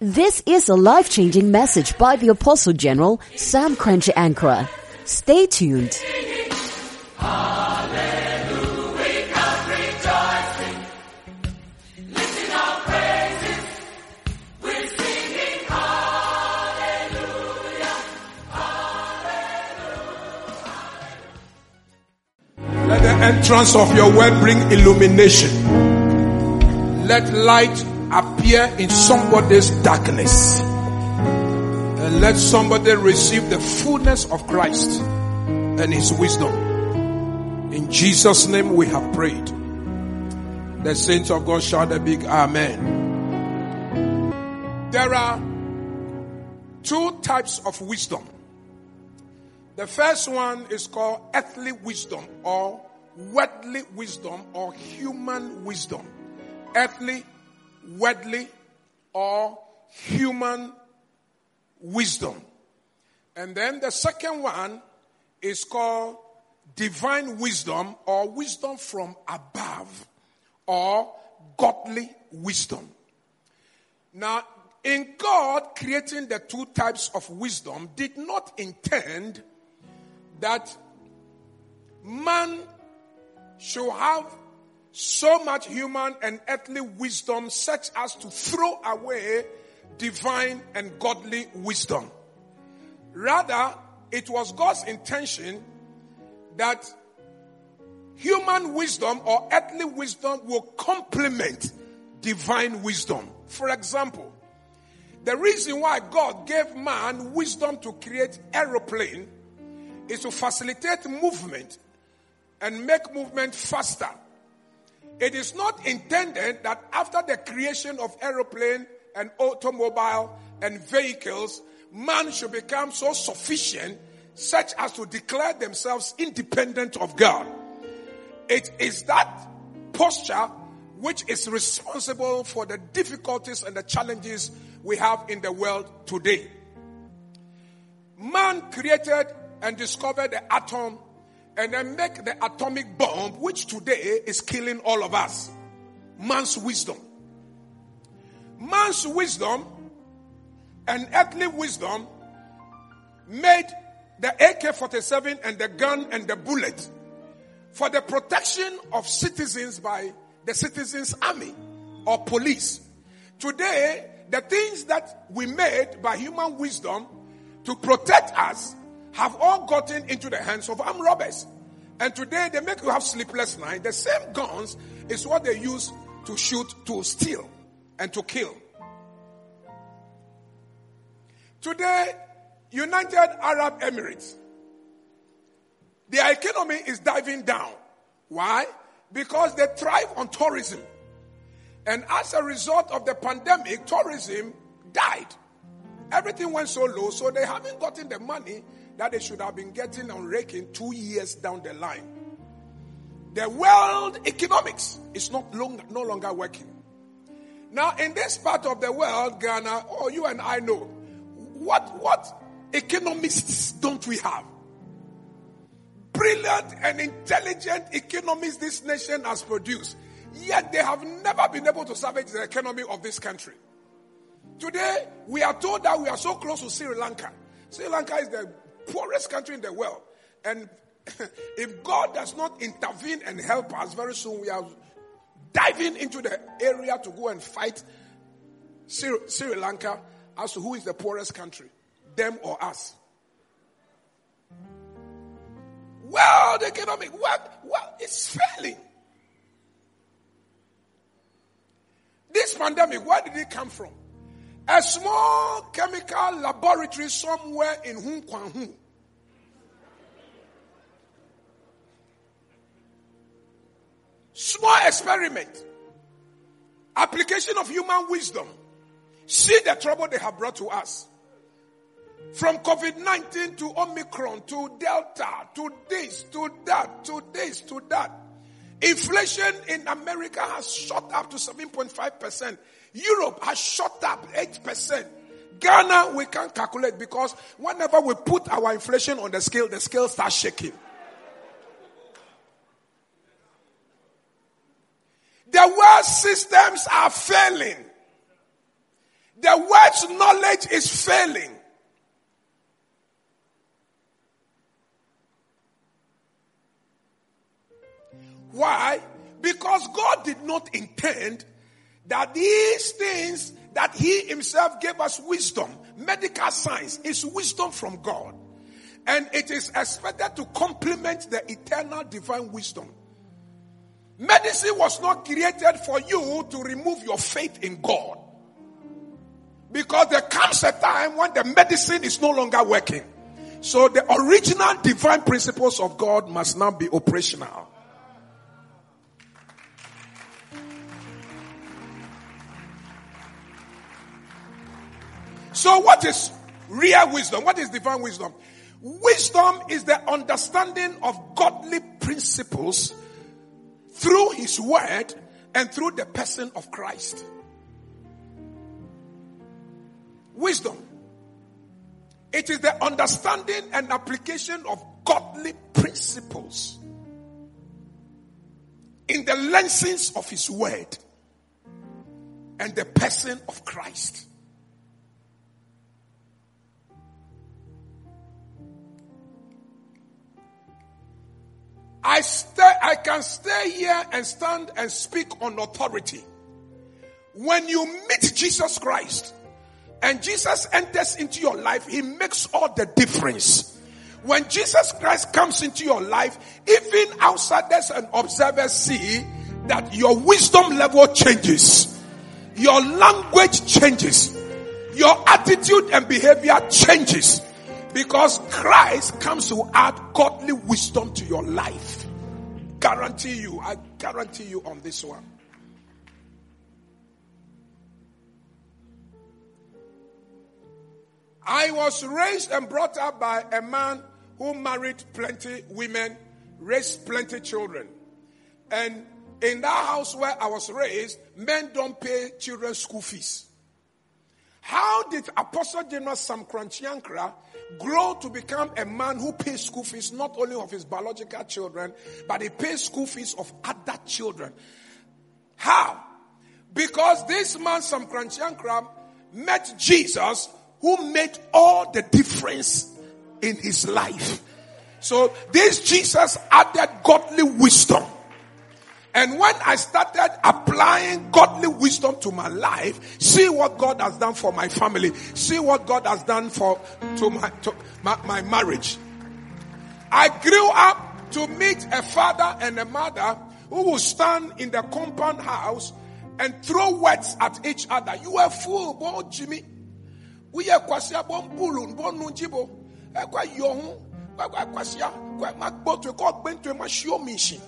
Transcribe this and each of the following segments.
This is a life-changing message by the Apostle General Sam Korankye Ankrah. Stay tuned. Let the entrance of your word bring illumination. Let light appear in somebody's darkness. And let somebody receive the fullness of Christ and his wisdom. In Jesus' name we have prayed. The saints of God shout a big amen. There are two types of wisdom. The first one is called earthly wisdom or worldly wisdom or human wisdom. Earthly, worldly, or human wisdom. And then the second one is called divine wisdom or wisdom from above or godly wisdom. Now, in God creating the two types of wisdom did not intend that man should have so much human and earthly wisdom such as to throw away divine and godly wisdom. Rather, it was God's intention that human wisdom or earthly wisdom will complement divine wisdom. For example, the reason why God gave man wisdom to create aeroplane is to facilitate movement and make movement faster. It is not intended that after the creation of aeroplane and automobile and vehicles, man should become so sufficient such as to declare themselves independent of God. It is that posture which is responsible for the difficulties and the challenges we have in the world today. Man created and discovered the atom and then make the atomic bomb, which today is killing all of us. Man's wisdom. Man's wisdom and earthly wisdom made the AK 47 and the gun and the bullet for the protection of citizens by the citizens' army or police. Today, the things that we made by human wisdom to protect us have all gotten into the hands of armed robbers. And today they make you have sleepless night. The same guns is what they use to shoot, to steal, and to kill. Today, United Arab Emirates, their economy is diving down. Why? Because they thrive on tourism. And as a result of the pandemic, tourism died. Everything went so low, so they haven't gotten the money that they should have been getting on raking two years down the line. The world economics is not long, no longer working. Now, in this part of the world, Ghana, oh, you and I know, what, what economists don't we have? Brilliant and intelligent economists this nation has produced. Yet they have never been able to salvage the economy of this country. Today, we are told that we are so close to Sri Lanka. Sri Lanka is the poorest country in the world. And if God does not intervene and help us, very soon we are diving into the area to go and fight Sri, Sri Lanka as to who is the poorest country, them or us. World economic, what is failing? This pandemic, where did it come from? A small chemical laboratory somewhere in Hun Kwan. Small experiment. Application of human wisdom. See the trouble they have brought to us. From COVID 19 to Omicron to Delta to this to that to this to that. Inflation in America has shot up to 7.5%. Europe has shot up 8%. Ghana, we can't calculate because whenever we put our inflation on the scale, the scale starts shaking. The world systems are failing. The world's knowledge is failing. Why? Because God did not intend that these things that He Himself gave us wisdom, medical science is wisdom from God. And it is expected to complement the eternal divine wisdom. Medicine was not created for you to remove your faith in God. Because there comes a time when the medicine is no longer working. So the original divine principles of God must now be operational. So what is real wisdom? What is divine wisdom? Wisdom is the understanding of godly principles through his word and through the person of Christ. Wisdom. It is the understanding and application of godly principles in the lenses of his word and the person of Christ. I stay, I can stay here and stand and speak on authority. When you meet Jesus Christ and Jesus enters into your life, he makes all the difference. When Jesus Christ comes into your life, even outsiders and observers see that your wisdom level changes. Your language changes. Your attitude and behavior changes. Because Christ comes to add godly wisdom to your life. Guarantee you, I guarantee you on this one. I was raised and brought up by a man who married plenty women, raised plenty children. And in that house where I was raised, men don't pay children school fees. How did Apostle General Sam Korankye Ankrah grow to become a man who pays school fees not only of his biological children, but he pays school fees of other children? How? Because this man, Sam Korankye Ankrah, met Jesus who made all the difference in his life. So this Jesus added godly wisdom. And when I started applying godly wisdom to my life, see what God has done for my family, see what God has done for to my to my, my marriage. I grew up to meet a father and a mother who will stand in the compound house and throw words at each other. You are fool, boy Jimmy. We are kwasia bon bulun bon nunjibo. Ekwa yohun. Kwa kwasia. Kwa makbotu. Kwa bento ma shio mission.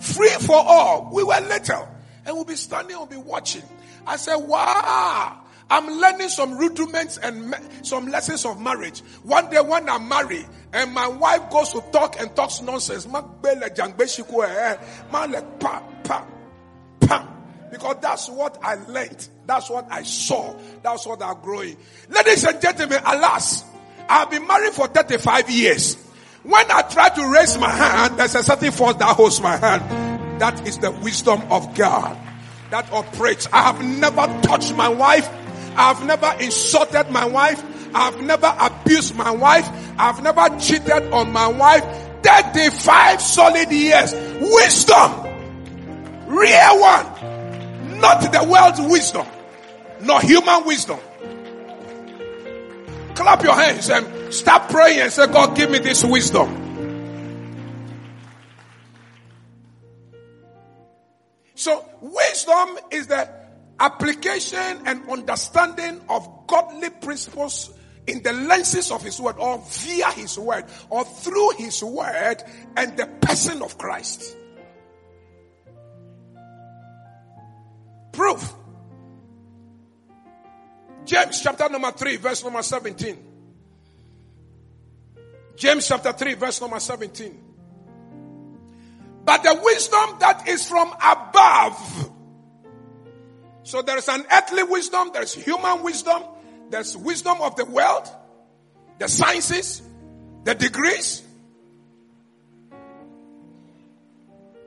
Free for all. We were little. And we'll be standing, we'll be watching. I said, wow. I'm learning some rudiments and some lessons of marriage. One day when I marry and my wife goes to talk and talks nonsense, eh, eh. because that's what I learned. That's what I saw. That's what I'm growing. Ladies and gentlemen, alas, I've been married for 35 years. When I try to raise my hand, there's a certain force that holds my hand. That is the wisdom of God that operates. I have never touched my wife. I've never insulted my wife. I've never abused my wife. I've never cheated on my wife. 35 solid years. Wisdom. Real one. Not the world's wisdom. Not human wisdom. Clap your hands and start praying and say, God, give me this wisdom. So, wisdom is the application and understanding of godly principles in the lenses of His Word or via His Word or through His Word and the person of Christ. Proof. James chapter number 3, verse number 17. James chapter 3, verse number 17. But the wisdom that is from above. So there is an earthly wisdom, there's human wisdom, there's wisdom of the world, the sciences, the degrees,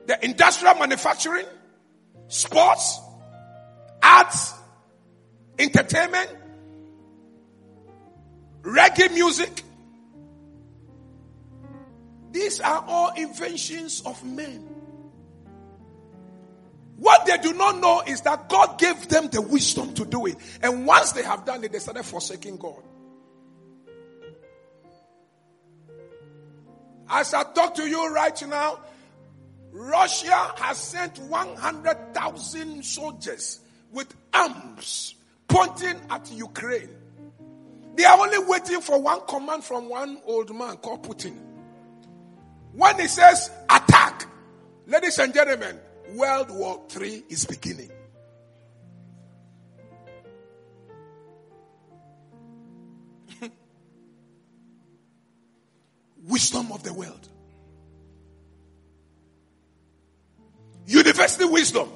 the industrial manufacturing, sports, arts, entertainment, reggae music. These are all inventions of men. What they do not know is that God gave them the wisdom to do it. And once they have done it, they started forsaking God. As I talk to you right now, Russia has sent 100,000 soldiers with arms pointing at Ukraine. They are only waiting for one command from one old man called Putin. When he says attack, ladies and gentlemen, World War III is beginning. Wisdom of the world. University wisdom.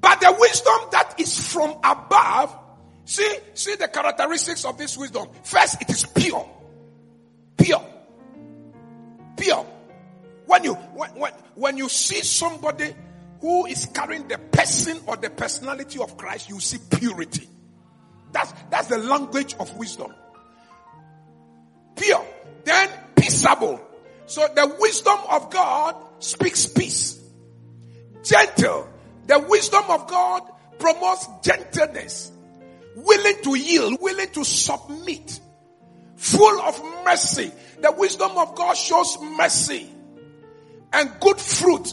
But the wisdom that is from above, see, see the characteristics of this wisdom. First, it is pure. Pure. Pure. When you, when, when, when you see somebody who is carrying the person or the personality of Christ, you see purity. That's, that's the language of wisdom. Pure. Then peaceable. So the wisdom of God speaks peace. Gentle. The wisdom of God promotes gentleness. Willing to yield, willing to submit. Full of mercy. The wisdom of God shows mercy and good fruit.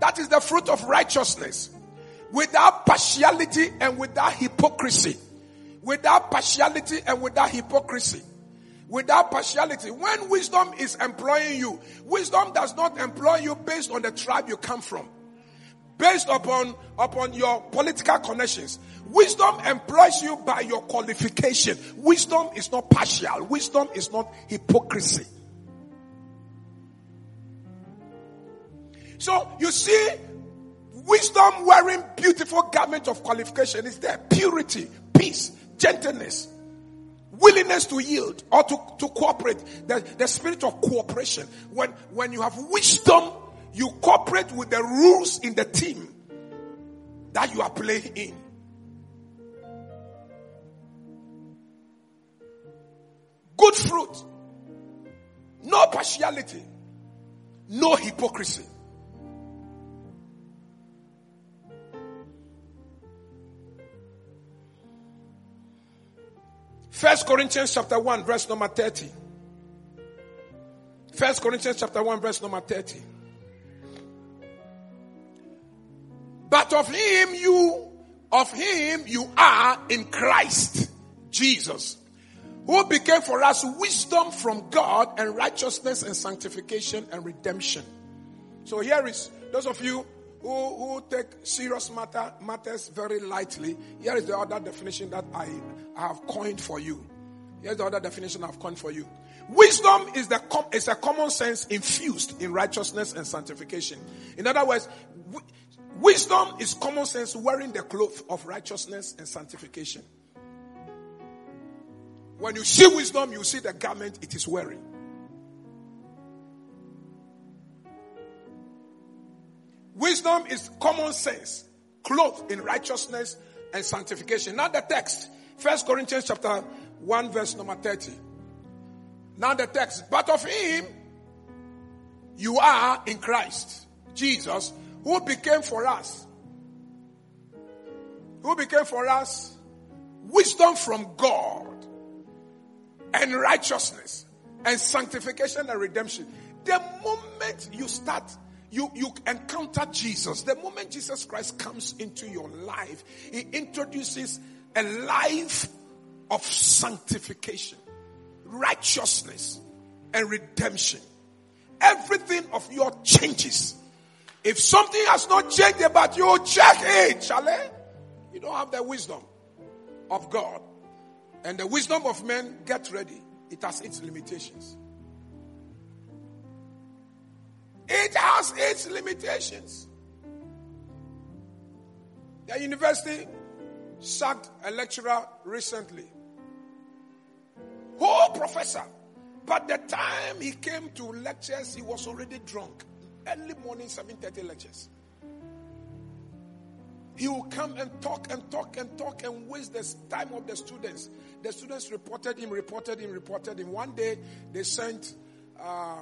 That is the fruit of righteousness. Without partiality and without hypocrisy without partiality and without hypocrisy. Without partiality. When wisdom is employing you, wisdom does not employ you based on the tribe you come from. Based upon, upon your political connections. Wisdom employs you by your qualification. Wisdom is not partial. Wisdom is not hypocrisy. So you see, wisdom wearing beautiful garment of qualification is there. Purity, peace, gentleness, willingness to yield or to, to cooperate. The, the spirit of cooperation. When, when you have wisdom, you cooperate with the rules in the team that you are playing in. Good fruit. No partiality. No hypocrisy. First Corinthians chapter 1 verse number 30. First Corinthians chapter 1 verse number 30. But of him you, of him you are in Christ Jesus, who became for us wisdom from God and righteousness and sanctification and redemption. So here is those of you who, who take serious matter, matters very lightly. Here is the other definition that I I have coined for you. Here's the other definition I've coined for you. Wisdom is the com- is a common sense infused in righteousness and sanctification. In other words, wisdom is common sense wearing the cloth of righteousness and sanctification. When you see wisdom, you see the garment it is wearing. Wisdom is common sense, clothed in righteousness and sanctification. Now the text, First Corinthians chapter 1 verse number 30. Now the text, but of him you are in Christ, Jesus, who became for us, who became for us wisdom from God and righteousness and sanctification and redemption. The moment you start you, you encounter Jesus, the moment Jesus Christ comes into your life, he introduces a life of sanctification, righteousness, and redemption. Everything of your changes. If something has not changed about you, check it, shall I? You don't have the wisdom of God. And the wisdom of men, get ready. It has its limitations. It has its limitations. The university sacked a lecturer recently. Whole professor But the time he came to lectures, he was already drunk. Early morning, 7.30 lectures. He will come and talk and talk and talk and waste the time of the students. The students reported him, reported him, reported him. One day, they sent uh,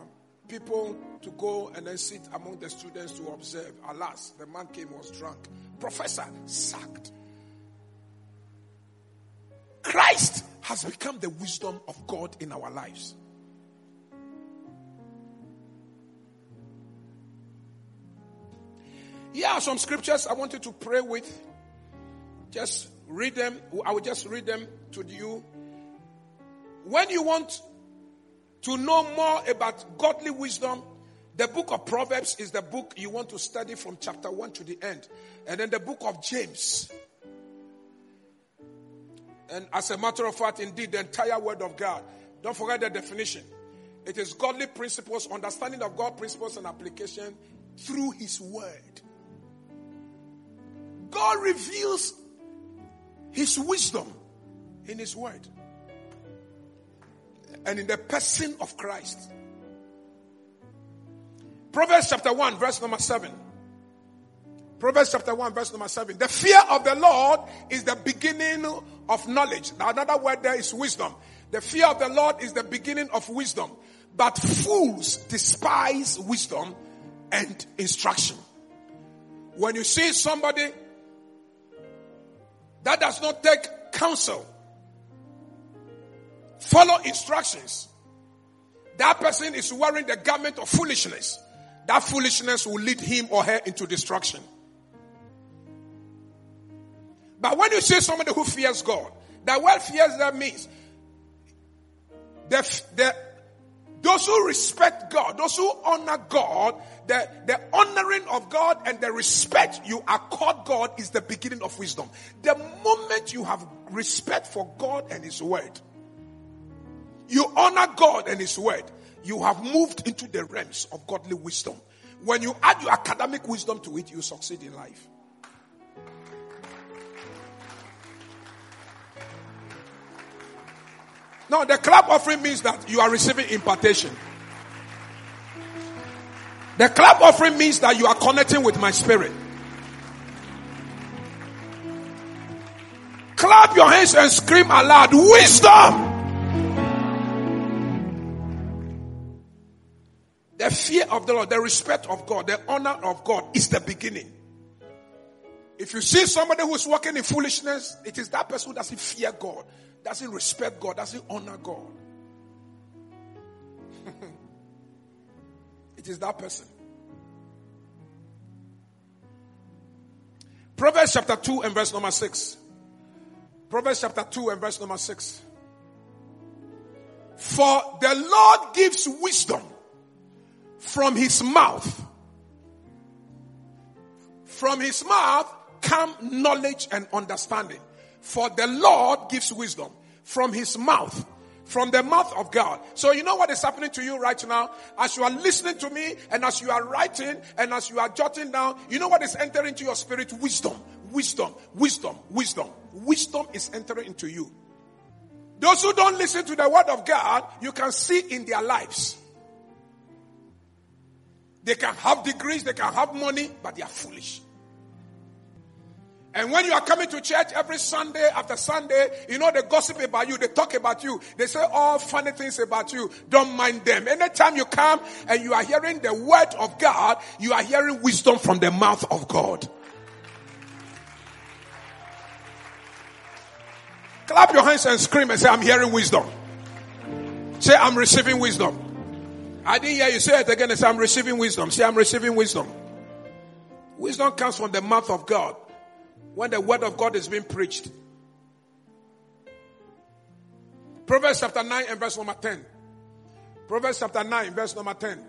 people to go and then sit among the students to observe. Alas, the man came, was drunk. Professor sacked. Christ has become the wisdom of God in our lives. Here are some scriptures I want you to pray with. Just read them. I will just read them to you. When you want to know more about godly wisdom, the book of Proverbs is the book you want to study from chapter 1 to the end. And then the book of James. And as a matter of fact, indeed, the entire word of God. Don't forget the definition. It is godly principles, understanding of God principles and application through His word. God reveals His wisdom in His Word and in the person of Christ. Proverbs chapter 1, verse number 7. Proverbs chapter 1, verse number 7. The fear of the Lord is the beginning of knowledge. Now, another word there is wisdom. The fear of the Lord is the beginning of wisdom. But fools despise wisdom and instruction. When you see somebody that does not take counsel, follow instructions, that person is wearing the garment of foolishness. That foolishness will lead him or her into destruction. But when you see somebody who fears God, that word fears that means the, the, those who respect God, those who honor God, the, the honoring of God and the respect you accord God is the beginning of wisdom. The moment you have respect for God and His word, you honor God and His word, you have moved into the realms of godly wisdom. When you add your academic wisdom to it, you succeed in life. Now, the clap offering means that you are receiving impartation. The clap offering means that you are connecting with my spirit. Clap your hands and scream aloud, wisdom! The fear of the Lord, the respect of God, the honor of God is the beginning. If you see somebody who's walking in foolishness, it is that person who doesn't fear God doesn't respect God, doesn't honor God. it is that person. Proverbs chapter 2 and verse number 6. Proverbs chapter 2 and verse number 6. For the Lord gives wisdom from his mouth. From his mouth come knowledge and understanding. For the Lord gives wisdom from his mouth. From the mouth of God. So you know what is happening to you right now? As you are listening to me and as you are writing and as you are jotting down, you know what is entering into your spirit? Wisdom. Wisdom. Wisdom. Wisdom. Wisdom is entering into you. Those who don't listen to the word of God, you can see in their lives. They can have degrees, they can have money, but they are foolish. And when you are coming to church every Sunday after Sunday, you know, they gossip about you, they talk about you, they say all funny things about you. Don't mind them. Anytime you come and you are hearing the word of God, you are hearing wisdom from the mouth of God. Clap your hands and scream and say, I'm hearing wisdom. Say, I'm receiving wisdom. I didn't hear you say it again and say, I'm receiving wisdom. Say, I'm receiving wisdom. Wisdom comes from the mouth of God when the word of God is being preached. Proverbs chapter 9 and verse number 10. Proverbs chapter 9, verse number 10.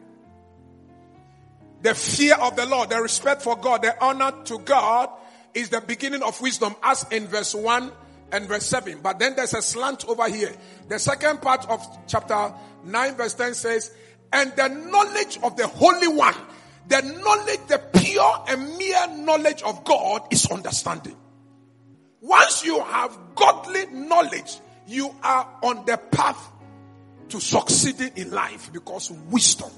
The fear of the Lord, the respect for God, the honor to God is the beginning of wisdom, as in verse 1 and verse 7. But then there's a slant over here. The second part of chapter 9, verse 10 says, And the knowledge of the Holy One the knowledge, the pure and mere knowledge of God is understanding. Once you have godly knowledge, you are on the path to succeeding in life because wisdom,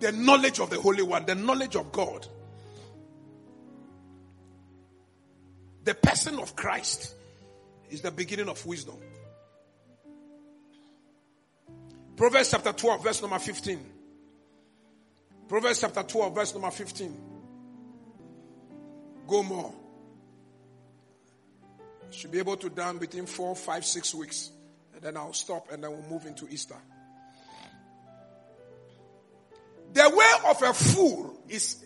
the knowledge of the Holy One, the knowledge of God, the person of Christ is the beginning of wisdom. Proverbs chapter 12, verse number 15. Proverbs chapter 12, verse number 15. Go more. Should be able to down between four, five, six weeks. And then I'll stop and then we'll move into Easter. The way of a fool is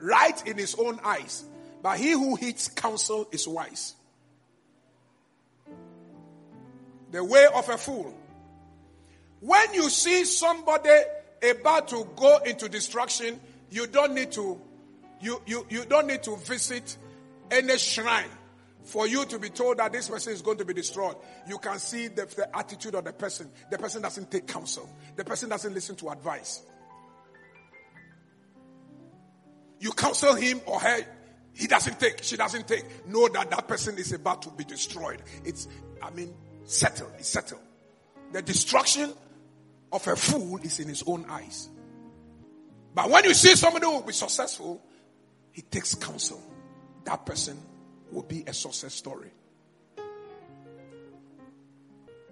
right in his own eyes, but he who heeds counsel is wise. The way of a fool. When you see somebody about to go into destruction, you don't need to you, you, you don't need to visit any shrine for you to be told that this person is going to be destroyed. You can see the, the attitude of the person. The person doesn't take counsel. The person doesn't listen to advice. You counsel him or her, he doesn't take, she doesn't take. Know that that person is about to be destroyed. It's, I mean, settled. It's settled. The destruction of a fool is in his own eyes. But when you see somebody who will be successful, he takes counsel. That person will be a success story.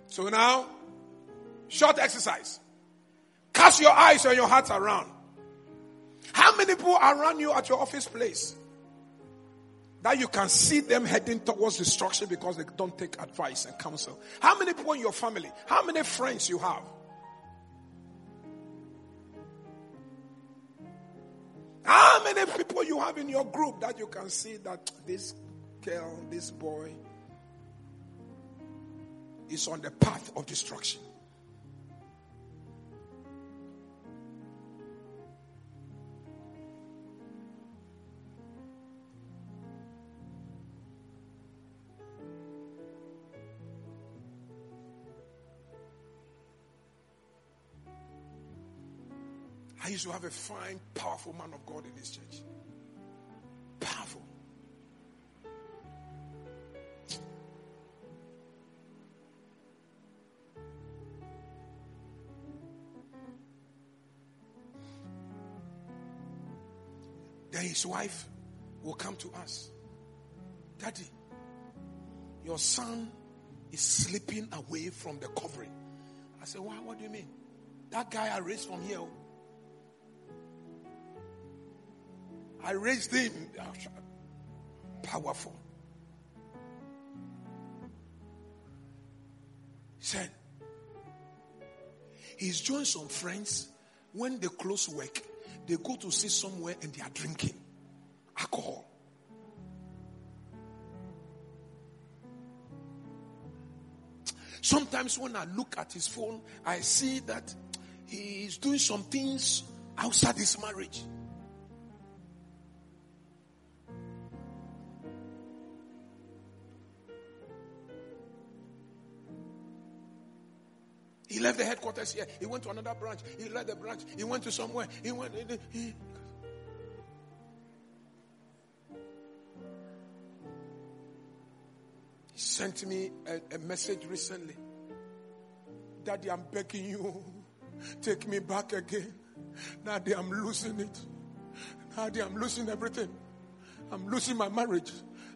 So now, short exercise. Cast your eyes and your heart around. How many people around you at your office place that you can see them heading towards destruction because they don't take advice and counsel? How many people in your family? How many friends you have? How many people you have in your group that you can see that this girl, this boy is on the path of destruction? To have a fine, powerful man of God in this church. Powerful. Then his wife will come to us. Daddy, your son is slipping away from the covering. I said, Why? What do you mean? That guy I raised from here. I raised him. Ah, powerful. He said, he's joined some friends. When they close work, they go to sit somewhere and they are drinking alcohol. Sometimes when I look at his phone, I see that he is doing some things outside his marriage. Headquarters here. He went to another branch. He left the branch. He went to somewhere. He went. He, sent me a, a message recently. Daddy, I'm begging you. Take me back again. Daddy, I'm losing it. Daddy, I'm losing everything. I'm losing my marriage.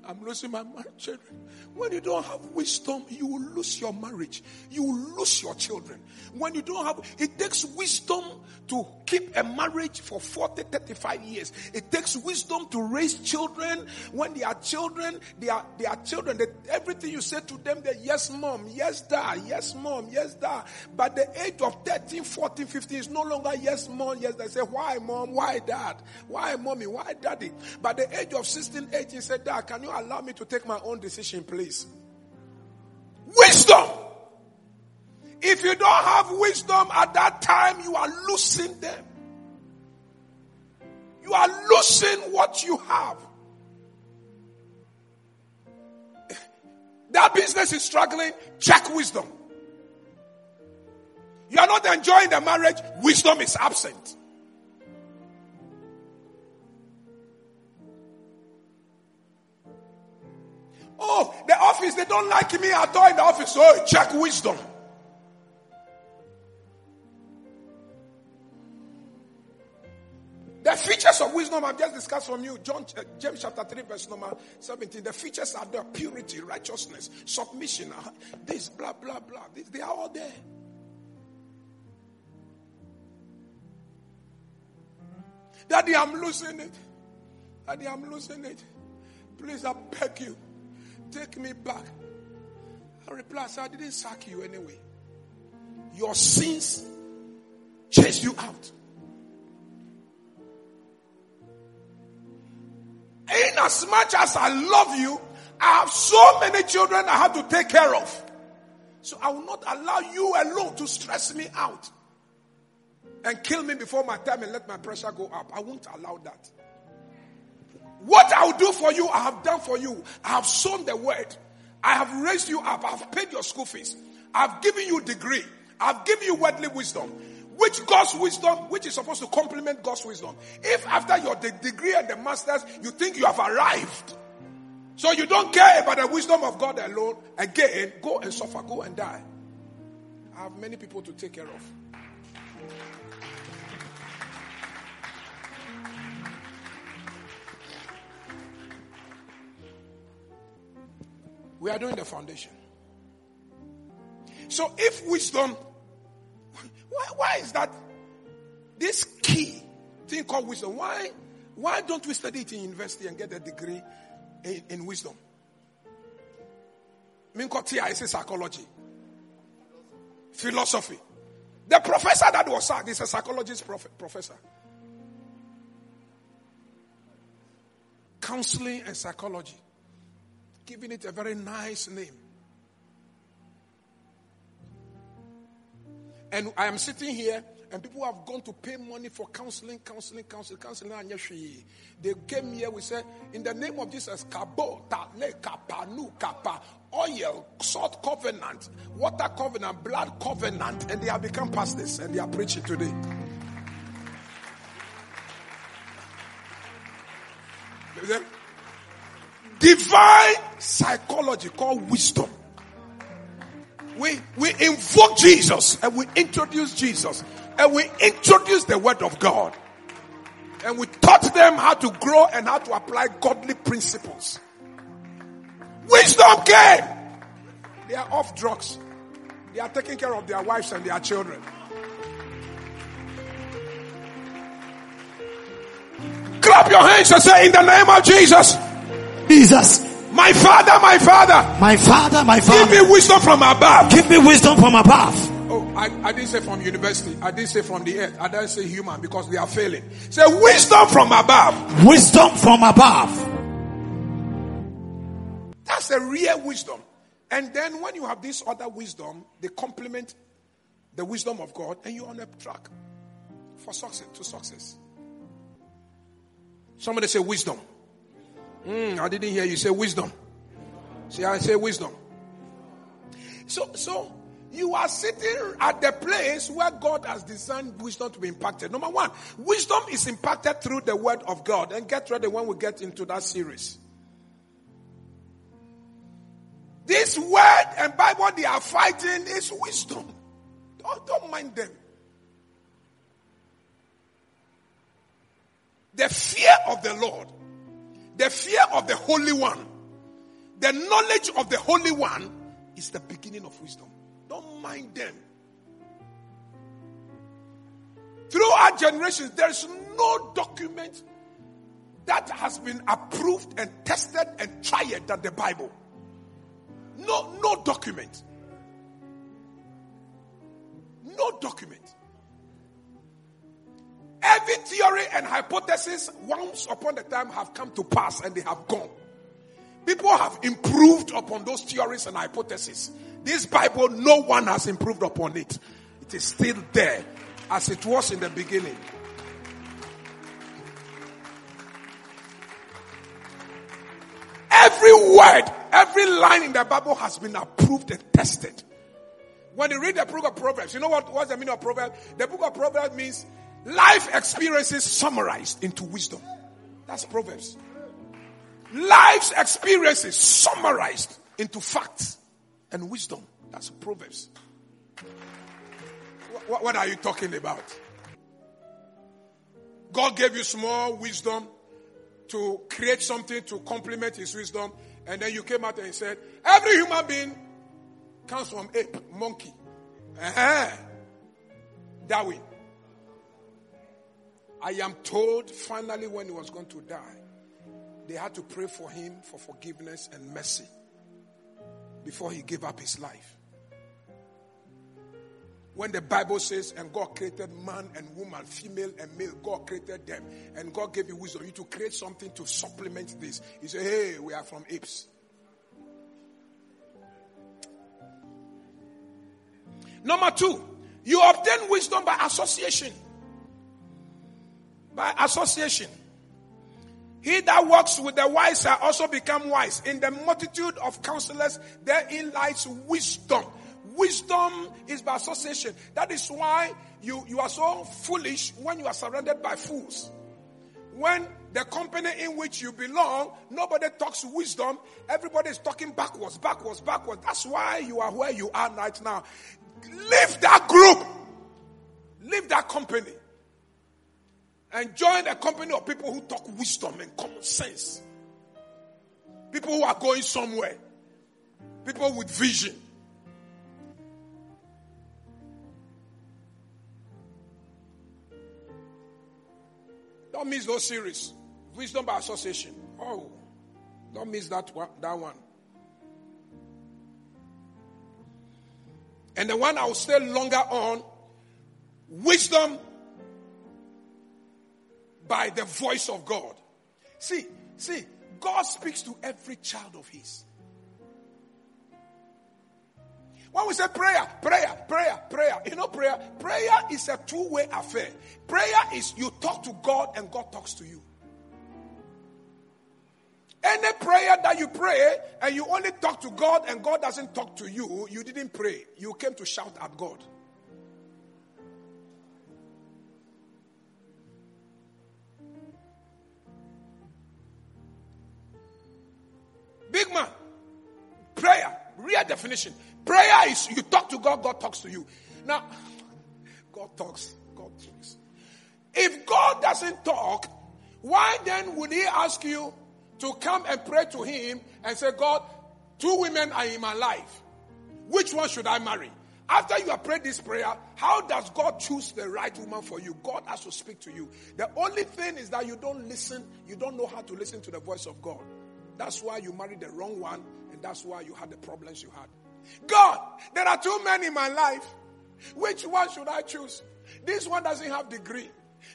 I'm losing my children. When you don't have wisdom, you will lose your marriage. You will lose your children. When you don't have, it takes wisdom to keep a marriage for 40, 35 years. It takes wisdom to raise children. When they are children, they are, they are children. They, everything you say to them, they yes mom, yes dad, yes mom, yes dad. But the age of 13, 14, 15 is no longer yes mom, yes dad. Say, why mom, why dad? Why mommy, why daddy? But the age of 16, 18, said, dad, can you allow me to take my own decision, please? Wisdom. If you don't have wisdom at that time, you are losing them. You are losing what you have. That business is struggling, check wisdom. You are not enjoying the marriage, wisdom is absent. Oh, the office, they don't like me at all in the office. Oh, check wisdom. The features of wisdom I've just discussed from you, John, uh, James chapter 3, verse number 17. The features are there purity, righteousness, submission, uh, this, blah, blah, blah. This, they are all there. Daddy, I'm losing it. Daddy, I'm losing it. Please, I beg you take me back. I reply, I didn't sack you anyway. Your sins chase you out. In as much as I love you, I have so many children I have to take care of. So I will not allow you alone to stress me out and kill me before my time and let my pressure go up. I won't allow that. What I will do for you, I have done for you. I have sown the word. I have raised you up. I have paid your school fees. I have given you degree. I have given you worldly wisdom. Which God's wisdom, which is supposed to complement God's wisdom. If after your de- degree and the masters, you think you have arrived, so you don't care about the wisdom of God alone, again, go and suffer, go and die. I have many people to take care of. We are doing the foundation. So if wisdom, why, why is that this key thing called wisdom? Why, why don't we study it in university and get a degree in, in wisdom? I say psychology, philosophy. The professor that was sacked is a psychologist prof- professor. Counseling and psychology giving it a very nice name. And I am sitting here, and people have gone to pay money for counseling, counseling, counseling, counseling. They came here, we said, in the name of Jesus, Kabo, Tale, Kapanu, Kapa, oil, salt covenant, water covenant, blood covenant, and they have become pastors and they are preaching today. Divine psychology called wisdom. We, we invoke Jesus and we introduce Jesus and we introduce the word of God. And we taught them how to grow and how to apply godly principles. Wisdom came. They are off drugs. They are taking care of their wives and their children. Clap your hands and say, in the name of Jesus. Jesus. My father, my father. My father, my father. Give me wisdom from above. Give me wisdom from above. Oh, I, I didn't say from university. I didn't say from the earth. I didn't say human because they are failing. Say wisdom from above. Wisdom from above. That's a real wisdom. And then when you have this other wisdom, they complement the wisdom of God and you're on a track for success to success. Somebody say wisdom. Mm, I didn't hear you say wisdom. See, I say wisdom. So, so you are sitting at the place where God has designed wisdom to be impacted. Number one, wisdom is impacted through the word of God. And get ready when we get into that series. This word and Bible they are fighting is wisdom. Don't, don't mind them. The fear of the Lord the fear of the Holy One, the knowledge of the Holy One is the beginning of wisdom. Don't mind them. Throughout generations, there is no document that has been approved and tested and tried than the Bible. No, no document. No document. Every theory and hypothesis, once upon a time, have come to pass and they have gone. People have improved upon those theories and hypotheses. This Bible, no one has improved upon it. It is still there as it was in the beginning. Every word, every line in the Bible has been approved and tested. When you read the book of Proverbs, you know what, what's the meaning of Proverbs? The book of Proverbs means Life experiences summarized into wisdom. That's Proverbs. Life's experiences summarized into facts and wisdom. That's Proverbs. What, what are you talking about? God gave you small wisdom to create something to complement his wisdom. And then you came out and said, every human being comes from ape, monkey. Uh-huh. Darwin. I am told finally when he was going to die, they had to pray for him for forgiveness and mercy before he gave up his life. When the Bible says, and God created man and woman, female and male, God created them, and God gave you wisdom, you to create something to supplement this. He said, Hey, we are from apes. Number two, you obtain wisdom by association. By association. He that works with the wise shall also become wise. In the multitude of counselors, therein lies wisdom. Wisdom is by association. That is why you, you are so foolish when you are surrounded by fools. When the company in which you belong, nobody talks wisdom, everybody is talking backwards, backwards, backwards. That's why you are where you are right now. Leave that group. Leave that company. And join a company of people who talk wisdom and common sense. People who are going somewhere. People with vision. Don't miss those series. Wisdom by association. Oh, don't miss that one. That one. And the one I will stay longer on, wisdom by the voice of God. See, see, God speaks to every child of His. When we say prayer, prayer, prayer, prayer, you know, prayer, prayer is a two way affair. Prayer is you talk to God and God talks to you. Any prayer that you pray and you only talk to God and God doesn't talk to you, you didn't pray. You came to shout at God. Big man. Prayer. Real definition. Prayer is you talk to God, God talks to you. Now, God talks, God talks. If God doesn't talk, why then would He ask you to come and pray to Him and say, God, two women are in my life. Which one should I marry? After you have prayed this prayer, how does God choose the right woman for you? God has to speak to you. The only thing is that you don't listen, you don't know how to listen to the voice of God. That's why you married the wrong one, and that's why you had the problems you had. God, there are two men in my life. Which one should I choose? This one doesn't have degree.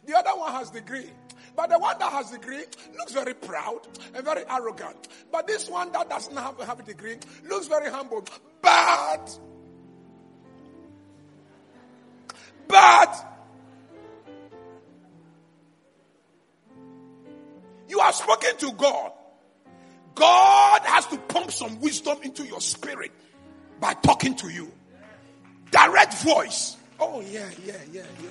The other one has degree. But the one that has degree looks very proud and very arrogant. But this one that doesn't have, have a degree looks very humble. But, but, you are speaking to God. God has to pump some wisdom into your spirit by talking to you. Direct voice. Oh, yeah, yeah, yeah, yeah.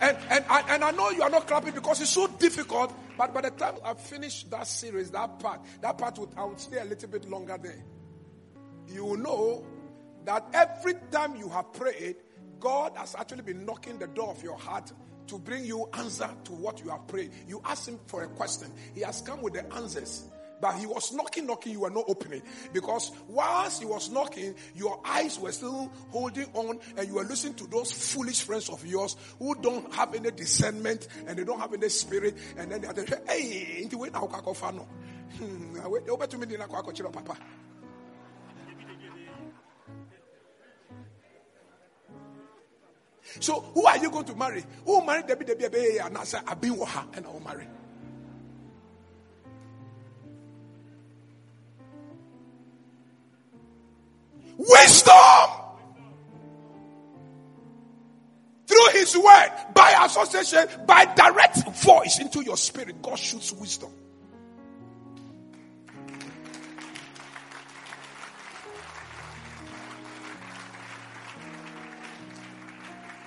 And, and, and I know you are not clapping because it's so difficult, but by the time I finish that series, that part, that part would, I would stay a little bit longer there. You will know that every time you have prayed, God has actually been knocking the door of your heart to bring you answer to what you have prayed. You ask him for a question. He has come with the answers. But he was knocking, knocking, you were not opening. Because whilst he was knocking, your eyes were still holding on and you were listening to those foolish friends of yours who don't have any discernment and they don't have any spirit. And then they are saying, hey, into wait now, kakofano. Hmm, over to me, papa. So who are you going to marry? Who married Debbie Debbie Debbie and I said with her and I'll marry. Wisdom through his word, by association, by direct voice into your spirit, God shoots wisdom.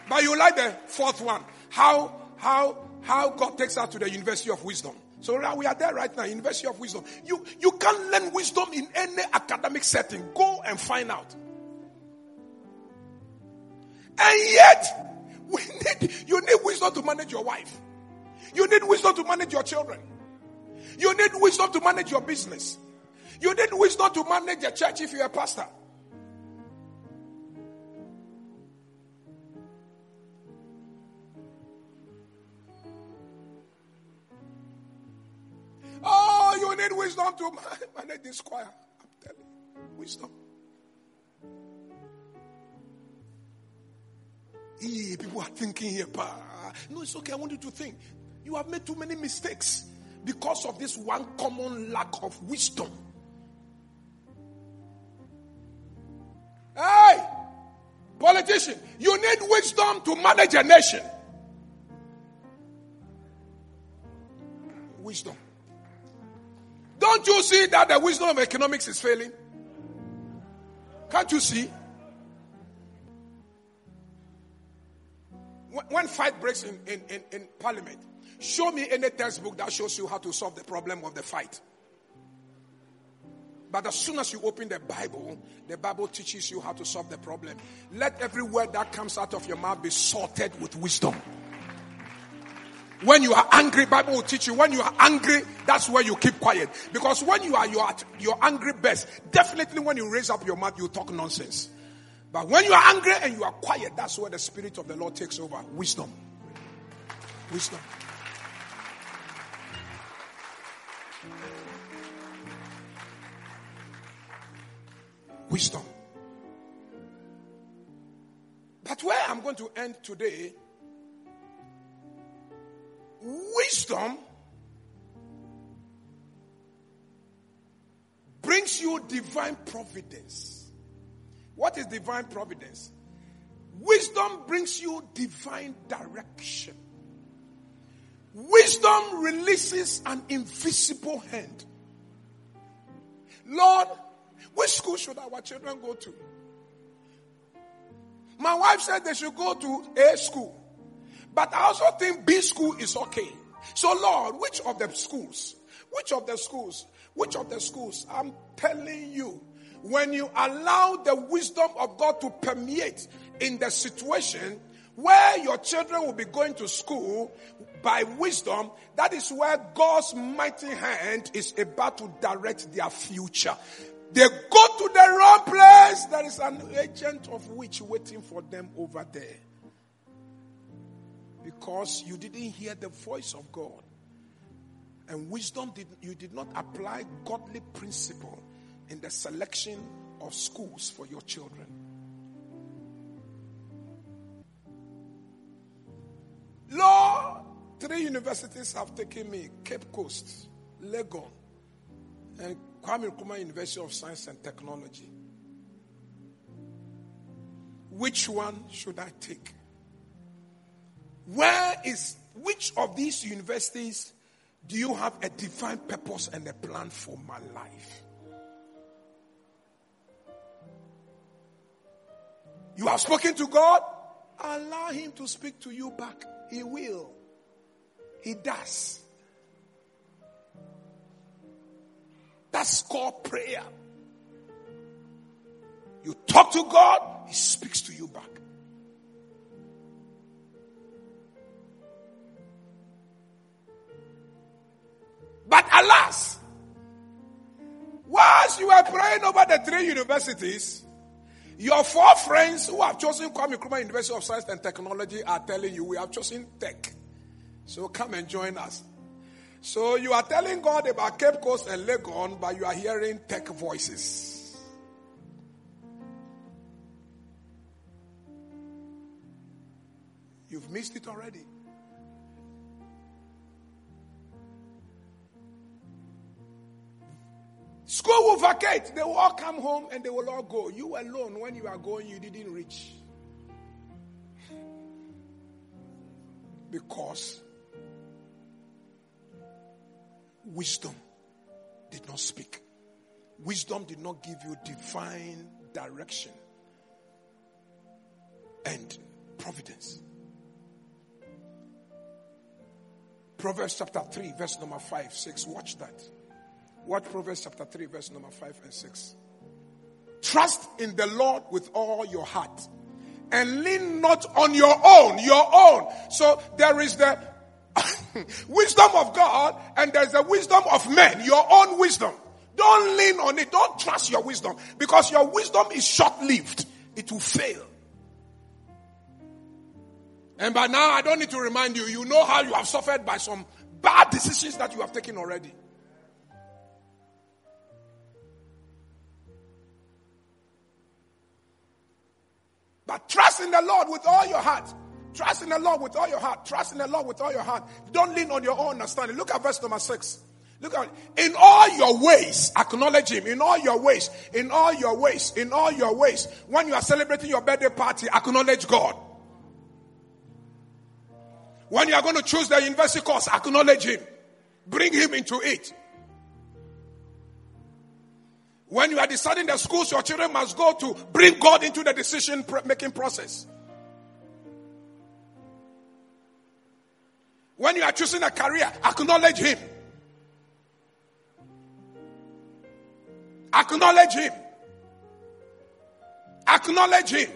But you like the fourth one. How, how, how God takes us to the University of Wisdom. So now we are there right now, University of Wisdom. You, you can't learn wisdom in any academic setting. Go and find out. And yet, we need, you need wisdom to manage your wife. You need wisdom to manage your children. You need wisdom to manage your business. You need wisdom to manage a church if you're a pastor. Need wisdom to manage this choir. I'm telling you, wisdom. Yeah, people are thinking here, but no, it's okay. I want you to think. You have made too many mistakes because of this one common lack of wisdom. Hey, politician, you need wisdom to manage a nation. Don't you see that the wisdom of economics is failing? Can't you see? When fight breaks in, in, in, in parliament, show me any textbook that shows you how to solve the problem of the fight. But as soon as you open the Bible, the Bible teaches you how to solve the problem. Let every word that comes out of your mouth be sorted with wisdom. When you are angry, Bible will teach you. When you are angry, that's where you keep quiet. Because when you are you are, your your angry best, definitely when you raise up your mouth, you talk nonsense. But when you are angry and you are quiet, that's where the Spirit of the Lord takes over. Wisdom. Wisdom. Wisdom. But where I'm going to end today, wisdom brings you divine providence. What is divine providence? Wisdom brings you divine direction. Wisdom releases an invisible hand. Lord, which school should our children go to? My wife said they should go to A school. But I also think B school is okay. So Lord, which of the schools? Which of the schools? Which of the schools? I'm telling you, when you allow the wisdom of God to permeate in the situation where your children will be going to school by wisdom, that is where God's mighty hand is about to direct their future. They go to the wrong place. There is an agent of witch waiting for them over there. Because you didn't hear the voice of God. And wisdom did you did not apply godly principle in the selection of schools for your children. Lord, three universities have taken me Cape Coast, Legon, and Kwame Nkrumah University of Science and Technology. Which one should I take? Where is, which of these universities do you have a divine purpose and a plan for my life? You have spoken to God, allow Him to speak to you back. He will. He does. That's called prayer. You talk to God, He speaks to you back. But alas, whilst you are praying over the three universities, your four friends who have chosen Kwame Nkrumah University of Science and Technology are telling you we have chosen tech. So come and join us. So you are telling God about Cape Coast and Legon, but you are hearing tech voices. You've missed it already. School will vacate. They will all come home and they will all go. You alone, when you are going, you didn't reach. Because wisdom did not speak. Wisdom did not give you divine direction and providence. Proverbs chapter 3, verse number 5, 6. Watch that. Watch Proverbs chapter 3, verse number 5 and 6. Trust in the Lord with all your heart and lean not on your own, your own. So there is the wisdom of God and there's the wisdom of men, your own wisdom. Don't lean on it. Don't trust your wisdom because your wisdom is short lived. It will fail. And by now, I don't need to remind you, you know how you have suffered by some bad decisions that you have taken already. But trust in the Lord with all your heart. Trust in the Lord with all your heart. Trust in the Lord with all your heart. Don't lean on your own understanding. Look at verse number six. Look at in all your ways, acknowledge him. In all your ways, in all your ways, in all your ways. When you are celebrating your birthday party, acknowledge God. When you are going to choose the university course, acknowledge him. Bring him into it. When you are deciding the schools your children must go to, bring God into the decision making process. When you are choosing a career, acknowledge Him. Acknowledge Him. Acknowledge Him.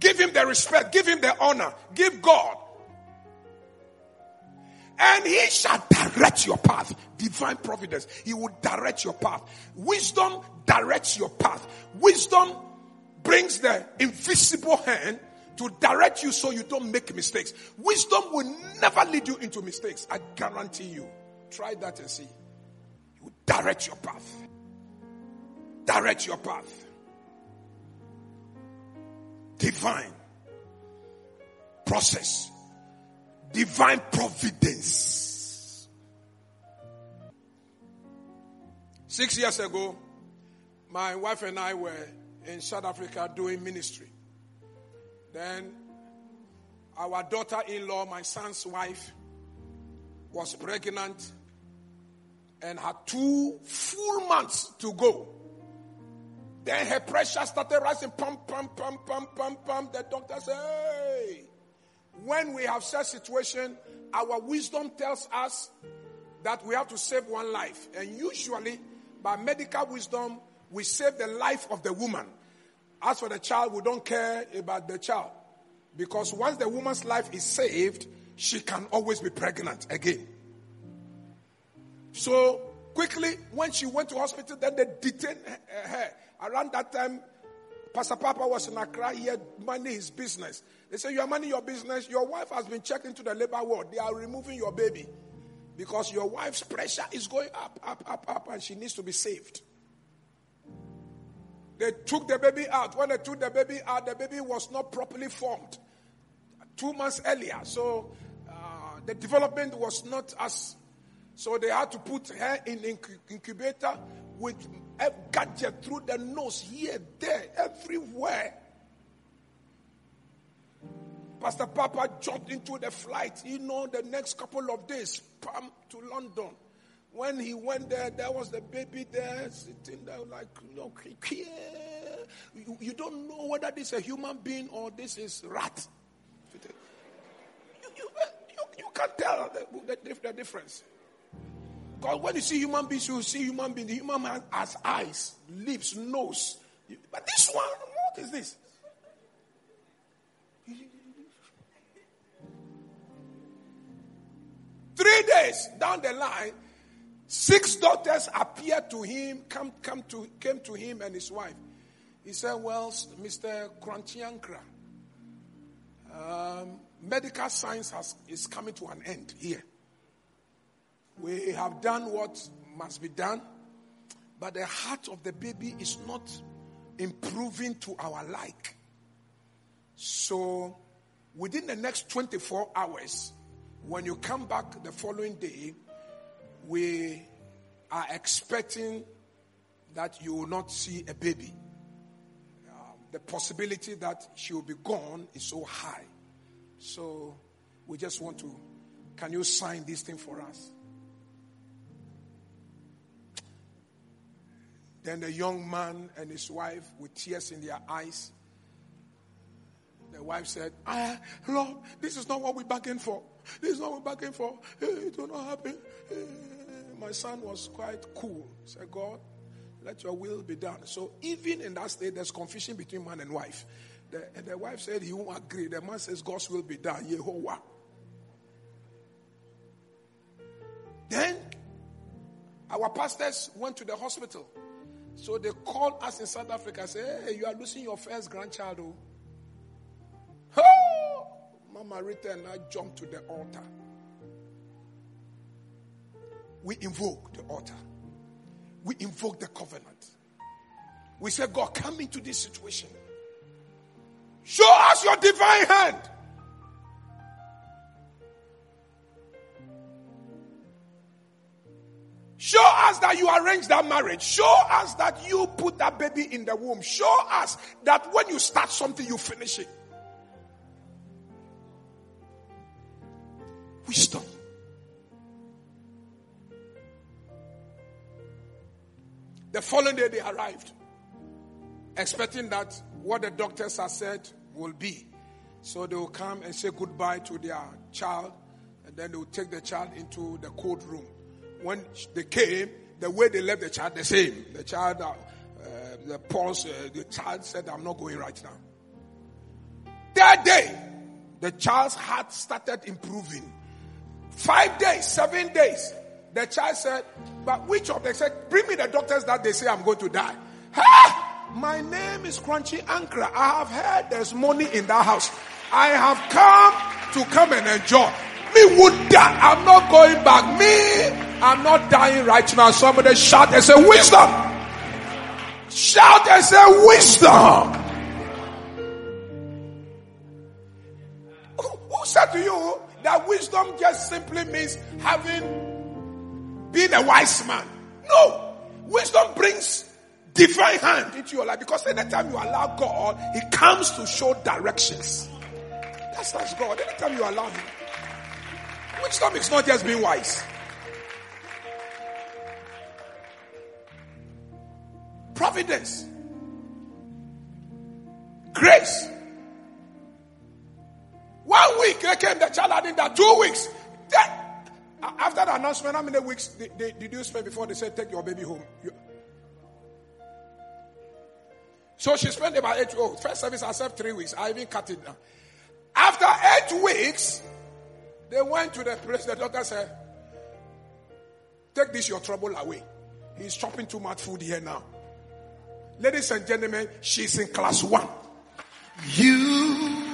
Give Him the respect. Give Him the honor. Give God. And He shall direct your path. Divine providence. He will direct your path. Wisdom directs your path. Wisdom brings the invisible hand to direct you so you don't make mistakes. Wisdom will never lead you into mistakes. I guarantee you. Try that and see. Will direct your path. Direct your path. Divine process. Divine providence. Six years ago, my wife and I were in South Africa doing ministry. Then our daughter in law, my son's wife, was pregnant and had two full months to go. Then her pressure started rising. Pump, pump, pump, pump, pump, pump. The doctor said, Hey, when we have such a situation, our wisdom tells us that we have to save one life. And usually, by medical wisdom, we save the life of the woman. As for the child, we don't care about the child. Because once the woman's life is saved, she can always be pregnant again. So quickly, when she went to hospital, then they detained her. Around that time, Pastor Papa was in Accra. He had money his business. They said, You are money your business. Your wife has been checked into the labor ward. They are removing your baby because your wife's pressure is going up, up, up, up, and she needs to be saved. They took the baby out. When they took the baby out, the baby was not properly formed two months earlier. So uh, the development was not as. So they had to put her in incubator with a gadget through the nose, here, there, everywhere. Pastor Papa jumped into the flight, you know, the next couple of days, pam, to London. When he went there, there was the baby there sitting there like, you know, you, you don't know whether this is a human being or this is rat. You, you, you, you can't tell the, the, the difference. Because when you see human beings, you see human beings. The human man has eyes, lips, nose. But this one, what is this? Three days down the line, six daughters appeared to him, come, come to, came to him and his wife. He said, Well, Mr. Korankye Ankrah, um, medical science has, is coming to an end here. We have done what must be done, but the heart of the baby is not improving to our like. So, within the next 24 hours, when you come back the following day, we are expecting that you will not see a baby. Um, the possibility that she will be gone is so high. So we just want to, can you sign this thing for us? Then the young man and his wife, with tears in their eyes, the wife said, ah, Lord, this is not what we bargained for. This is what we bargained for. Eh, it will not happen. Eh, my son was quite cool. He said, God, let your will be done. So even in that state, there's confusion between man and wife. The, and the wife said he won't agree. The man says God's will be done. Yehovah. Then our pastors went to the hospital. So they called us in South Africa and said, Hey, you are losing your first grandchild. Oh. Mama Rita and I jumped to the altar. We invoke the altar. We invoke the covenant. We say, God, come into this situation. Show us your divine hand. Show us that you arranged that marriage. Show us that you put that baby in the womb. Show us that when you start something, you finish it. Wisdom. The following day, they arrived, expecting that what the doctors have said will be. So they will come and say goodbye to their child, and then they will take the child into the cold room. When they came, the way they left the child, the same. The child, uh, uh, the pulse, uh, the child said, I'm not going right now. That day, the child's heart started improving. Five days, seven days. The child said, But which of them said, Bring me the doctors that they say I'm going to die. Ha! My name is Korankye Ankrah. I have heard there's money in that house. I have come to come and enjoy. Me would die. I'm not going back. Me, I'm not dying right now. Somebody shout and say, Wisdom! Shout and say, Wisdom! Who, who said to you that wisdom just simply means having being a wise man? No. Wisdom brings divine hand into your life because anytime you allow God, He comes to show directions. That's, that's God. Anytime you allow Him. Wisdom is not just being wise. Providence. Grace. One week they came, the child had in that two weeks. Then, after the announcement, how many weeks did, did, you spend before they said take your baby home? You, so she spent about eight. Oh, first service I served three weeks. I even cut it down. After eight weeks, they went to the place. The doctor said, "Take this your trouble away. He's chopping too much food here now." Ladies and gentlemen, she's in class one. You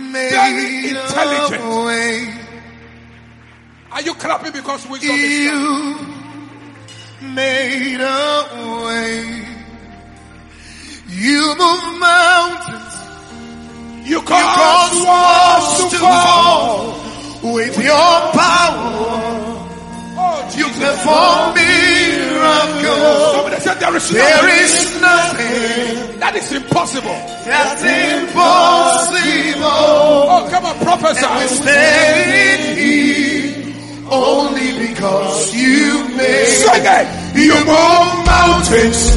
Very intelligent. a way. Are you clapping because wisdom is there? You made a way. You move mountains. You You cause cause walls to fall. fall with your power. Oh, You perform miracles. Somebody said there is There nothing is nothing that is impossible. that's oh, impossible. Oh, come on, prophesy. standing here only because you made. Sing it. You move mountains.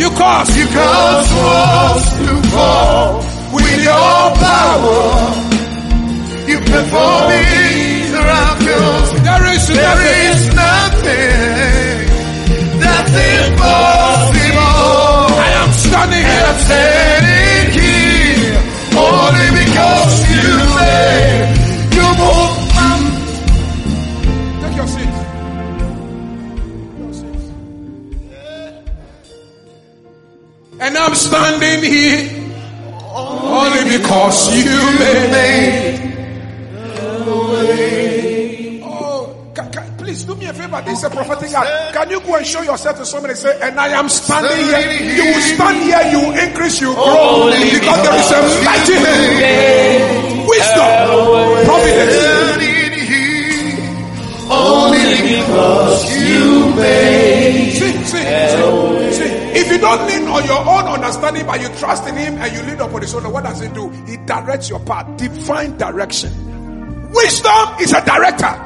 You cause You cause walls to fall with your power. You perform miracles. there is There is I And I'm standing here only because you made you move mountains. Take your seat. Take your seat. And I'm standing here only because you made. Do me a favor. This is a prophetic act. Can you go and show yourself to somebody and say, and I am standing here. You will stand here, you will increase, you grow. Because there is a mighty hand. Wisdom, providence. Only because you made. See, see, see. If you don't lean on your own understanding, but you trust in Him and you lean upon His own, what does He do? He directs your path, divine direction. Wisdom is a director.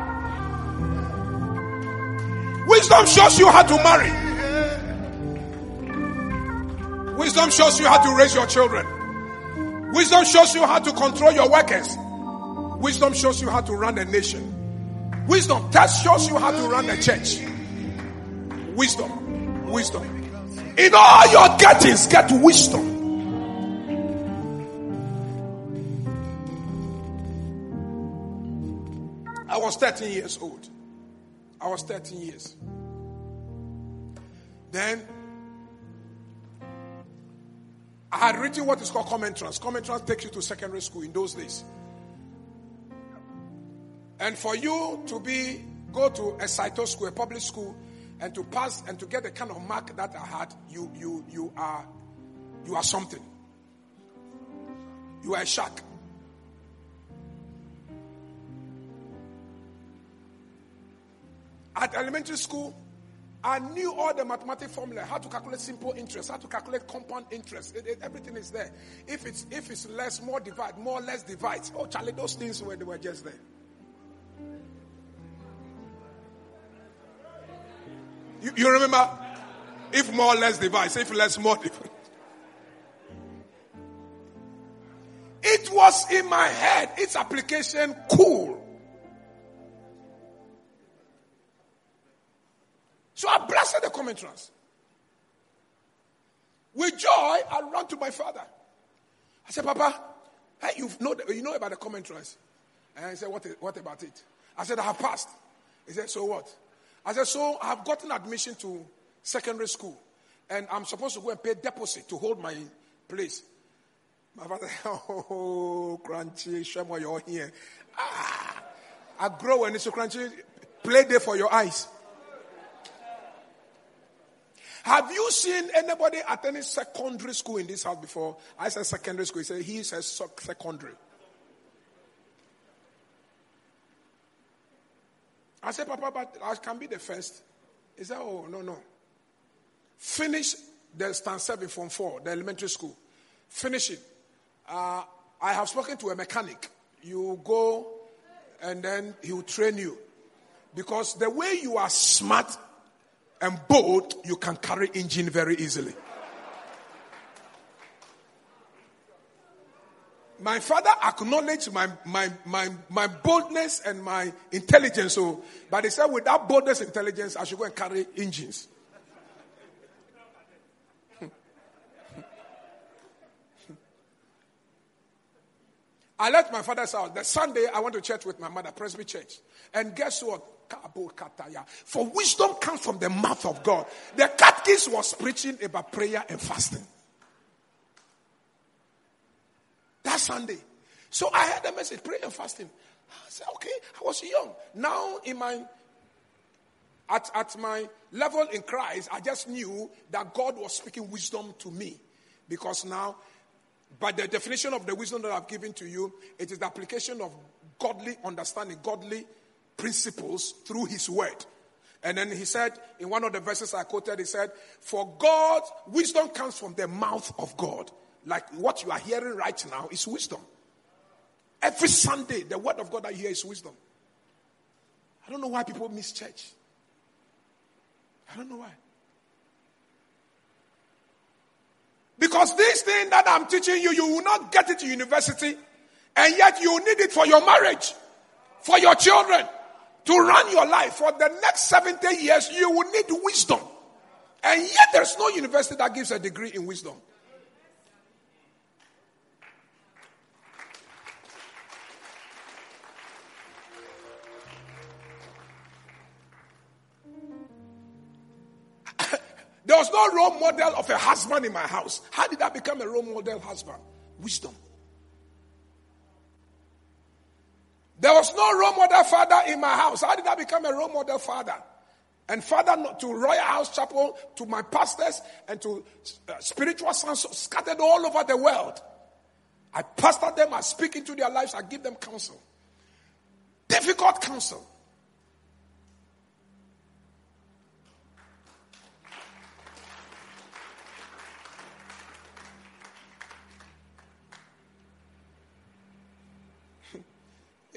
Wisdom shows you how to marry. Wisdom shows you how to raise your children. Wisdom shows you how to control your workers. Wisdom shows you how to run a nation. Wisdom that shows you how to run a church. Wisdom. Wisdom. In all your gettings, get wisdom. I was 13 years old. I was 13 years. Then I had written what is called common entrance. Common entrance takes you to secondary school in those days. And for you to be go to a CITO school, a public school, and to pass and to get the kind of mark that I had, you you you are you are something. You are a shark. At elementary school, I knew all the mathematical formula, how to calculate simple interest, how to calculate compound interest. It, it, everything is there. If it's if it's less, more divide, more less divide. Oh, Charlie, those things were they were just there. You, you remember? If more, less divide. If less, more divide. It was in my head. Its application cool. So I blasted the common entrance. With joy, I ran to my father. I said, Papa, hey, you know, you know about the common entrance? And he said, what, what about it? I said, I have passed. He said, so what? I said, so I have gotten admission to secondary school. And I'm supposed to go and pay deposit to hold my place. My father, oh, crunchy, Shemo, you're here. Ah, I grow and it's so crunchy. Play there for your eyes. Have you seen anybody attending secondary school in this house before? I said secondary school. He said he says secondary. I said, Papa, but I can be the first. He said, Oh, no, no. Finish the stand seven from four, the elementary school. Finish it. Uh, I have spoken to a mechanic. You go and then he will train you. Because the way you are smart and bold, you can carry engine very easily. My father acknowledged my, my, my, my boldness and my intelligence. So, but he said, without boldness and intelligence, I should go and carry engines. I left my father's house. The Sunday, I went to church with my mother, Presby Church. And guess what? For wisdom comes from the mouth of God. The catechist was preaching about prayer and fasting. That Sunday. So I heard the message, prayer and fasting. I said, okay, I was young. Now in my at, at my level in Christ, I just knew that God was speaking wisdom to me. Because now, by the definition of the wisdom that I've given to you, it is the application of godly understanding, godly principles through his word. And then he said, in one of the verses I quoted, he said, For God, wisdom comes from the mouth of God. Like what you are hearing right now is wisdom. Every Sunday, the word of God I hear is wisdom. I don't know why people miss church. I don't know why. Because this thing that I'm teaching you, you will not get it to university, and yet you need it for your marriage, for your children, to run your life for the next 70 years, you will need wisdom. And yet there's no university that gives a degree in wisdom. there was no role model of a husband in my house. How did I become a role model husband? Wisdom. There was no role model father in my house. How did I become a role model father? And father to Royalhouse Chapel, to my pastors, and to uh, spiritual sons scattered all over the world. I pastor them, I speak into their lives, I give them counsel. Difficult counsel.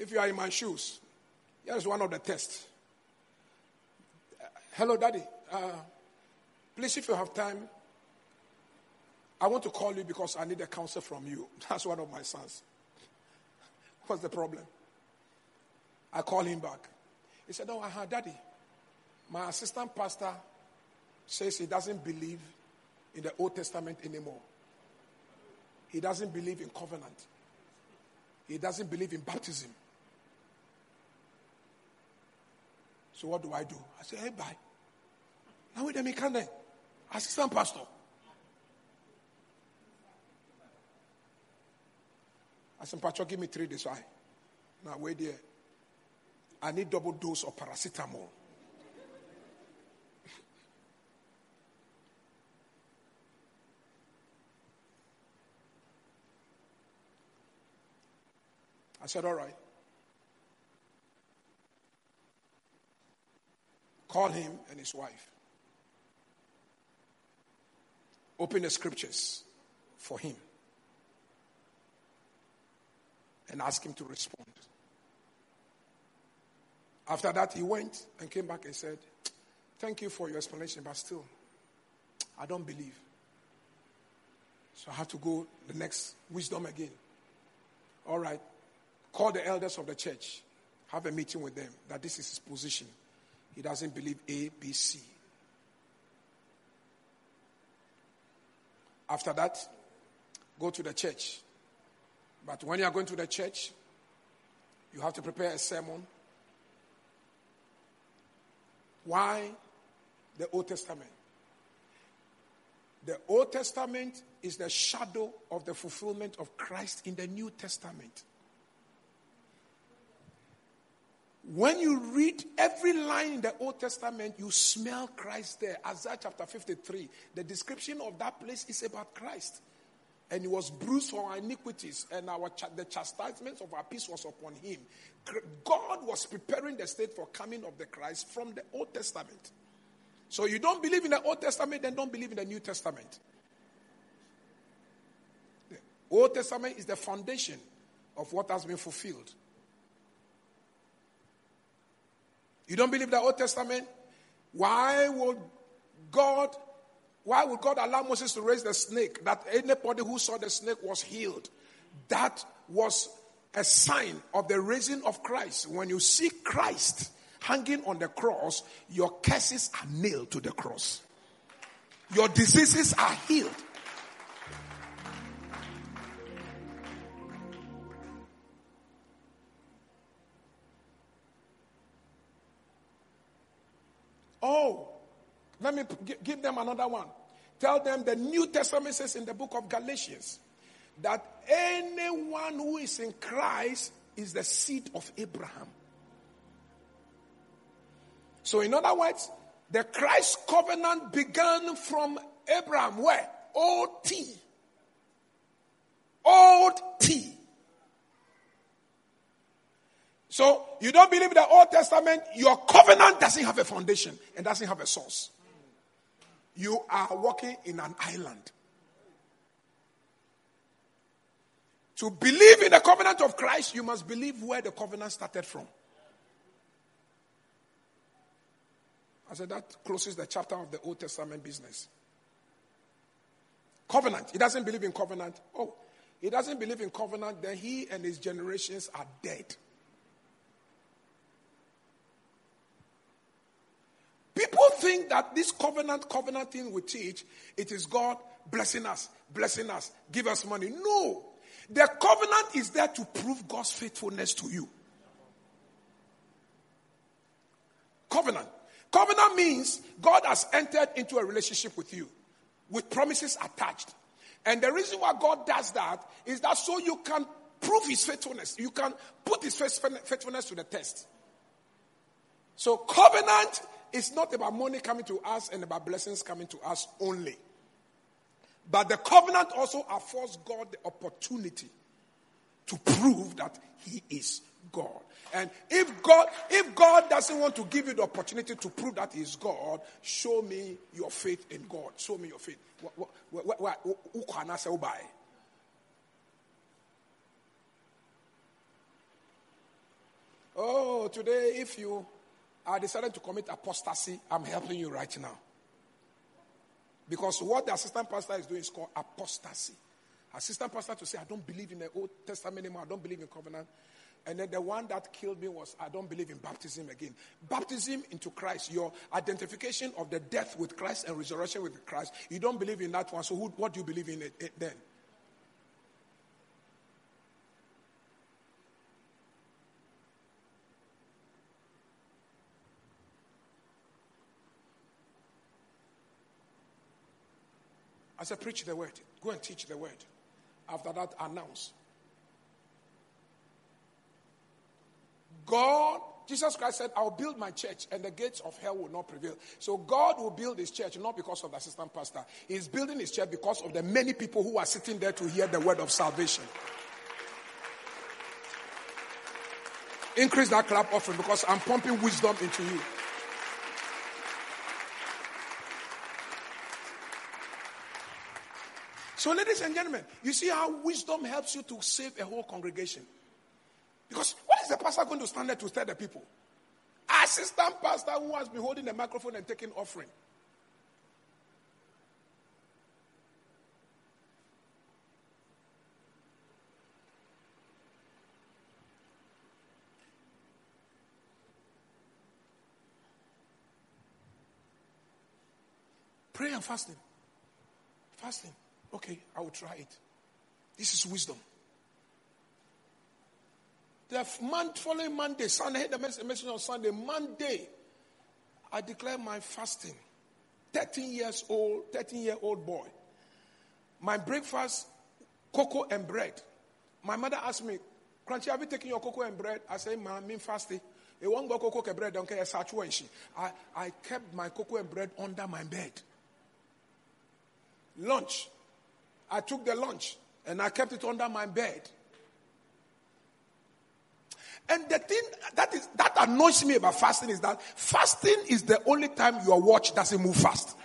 If you are in my shoes, here's one of the tests. Uh, hello, Daddy. Uh, please, if you have time, I want to call you because I need a counsel from you. That's one of my sons. What's the problem? I call him back. He said, Oh, uh-huh, Daddy, my assistant pastor says he doesn't believe in the Old Testament anymore. He doesn't believe in covenant. He doesn't believe in baptism. So what do I do? I say, hey, bye. Now wait a minute, can Assistant pastor. I said, Pastor, give me three days. Why? Now wait there. I need double dose of paracetamol. I said, All right. Call him and his wife. Open the scriptures for him and ask him to respond. After that, he went and came back and said, Thank you for your explanation, but still, I don't believe. So I have to go the next wisdom again. All right. Call the elders of the church. Have a meeting with them that this is his position. He doesn't believe A, B, C. After that, go to the church. But when you are going to the church, you have to prepare a sermon. Why the Old Testament? The Old Testament is the shadow of the fulfillment of Christ in the New Testament. When you read every line in the Old Testament, you smell Christ there. Isaiah chapter 53, the description of that place is about Christ. And he was bruised for our iniquities, and our the chastisement of our peace was upon him. God was preparing the state for coming of the Christ from the Old Testament. So you don't believe in the Old Testament, then don't believe in the New Testament. The Old Testament is the foundation of what has been fulfilled. You don't believe the Old Testament? Why would God why would God allow Moses to raise the snake that anybody who saw the snake was healed? That was a sign of the raising of Christ. When you see Christ hanging on the cross, your curses are nailed to the cross. Your diseases are healed. Let me give them another one. Tell them the New Testament says in the book of Galatians that anyone who is in Christ is the seed of Abraham. So, in other words, the Christ covenant began from Abraham. Where? Old T. Old T. So you don't believe the Old Testament, your covenant doesn't have a foundation and doesn't have a source. You are walking in an island. To believe in the covenant of Christ, you must believe where the covenant started from. I said that closes the chapter of the Old Testament business. Covenant. He doesn't believe in covenant. Oh, he doesn't believe in covenant, then he and his generations are dead. People think that this covenant, covenant thing we teach, it is God blessing us, blessing us, give us money. No. The covenant is there to prove God's faithfulness to you. Covenant. Covenant means God has entered into a relationship with you with promises attached. And the reason why God does that is that so you can prove his faithfulness. You can put his faithfulness to the test. So covenant it's not about money coming to us and about blessings coming to us only. But the covenant also affords God the opportunity to prove that He is God. And if God, if God doesn't want to give you the opportunity to prove that He is God, show me your faith in God. Show me your faith. Who can I sell by? Oh, today, if you I decided to commit apostasy. I'm helping you right now. Because what the assistant pastor is doing is called apostasy. Assistant pastor to say, I don't believe in the Old Testament anymore. I don't believe in covenant. And then the one that killed me was, I don't believe in baptism again. Baptism into Christ, your identification of the death with Christ and resurrection with Christ. You don't believe in that one. So who, what do you believe in it, it then? I said, preach the word. Go and teach the word. After that, announce. God, Jesus Christ said, I'll build my church and the gates of hell will not prevail. So God will build his church not because of the assistant pastor. He's building his church because of the many people who are sitting there to hear the word of salvation. Increase that clap offering because I'm pumping wisdom into you. So, ladies and gentlemen, you see how wisdom helps you to save a whole congregation. Because what is the pastor going to stand there to tell the people? Assistant pastor who has been holding the microphone and taking offering. Prayer and fasting. Fasting. Okay, I will try it. This is wisdom. The month following Monday, Sunday, I had the message on Sunday. Monday, I declare my fasting. 13 years old, 13 year old boy. My breakfast, cocoa and bread. My mother asked me, Korankye, have you taken your cocoa and bread? I said, Mom, I'm fasting. It won't go cocoa and bread, don't care. I, I kept my cocoa and bread under my bed. Lunch. I took the lunch and I kept it under my bed. And the thing that is that annoys me about fasting is that fasting is the only time your watch doesn't move fast.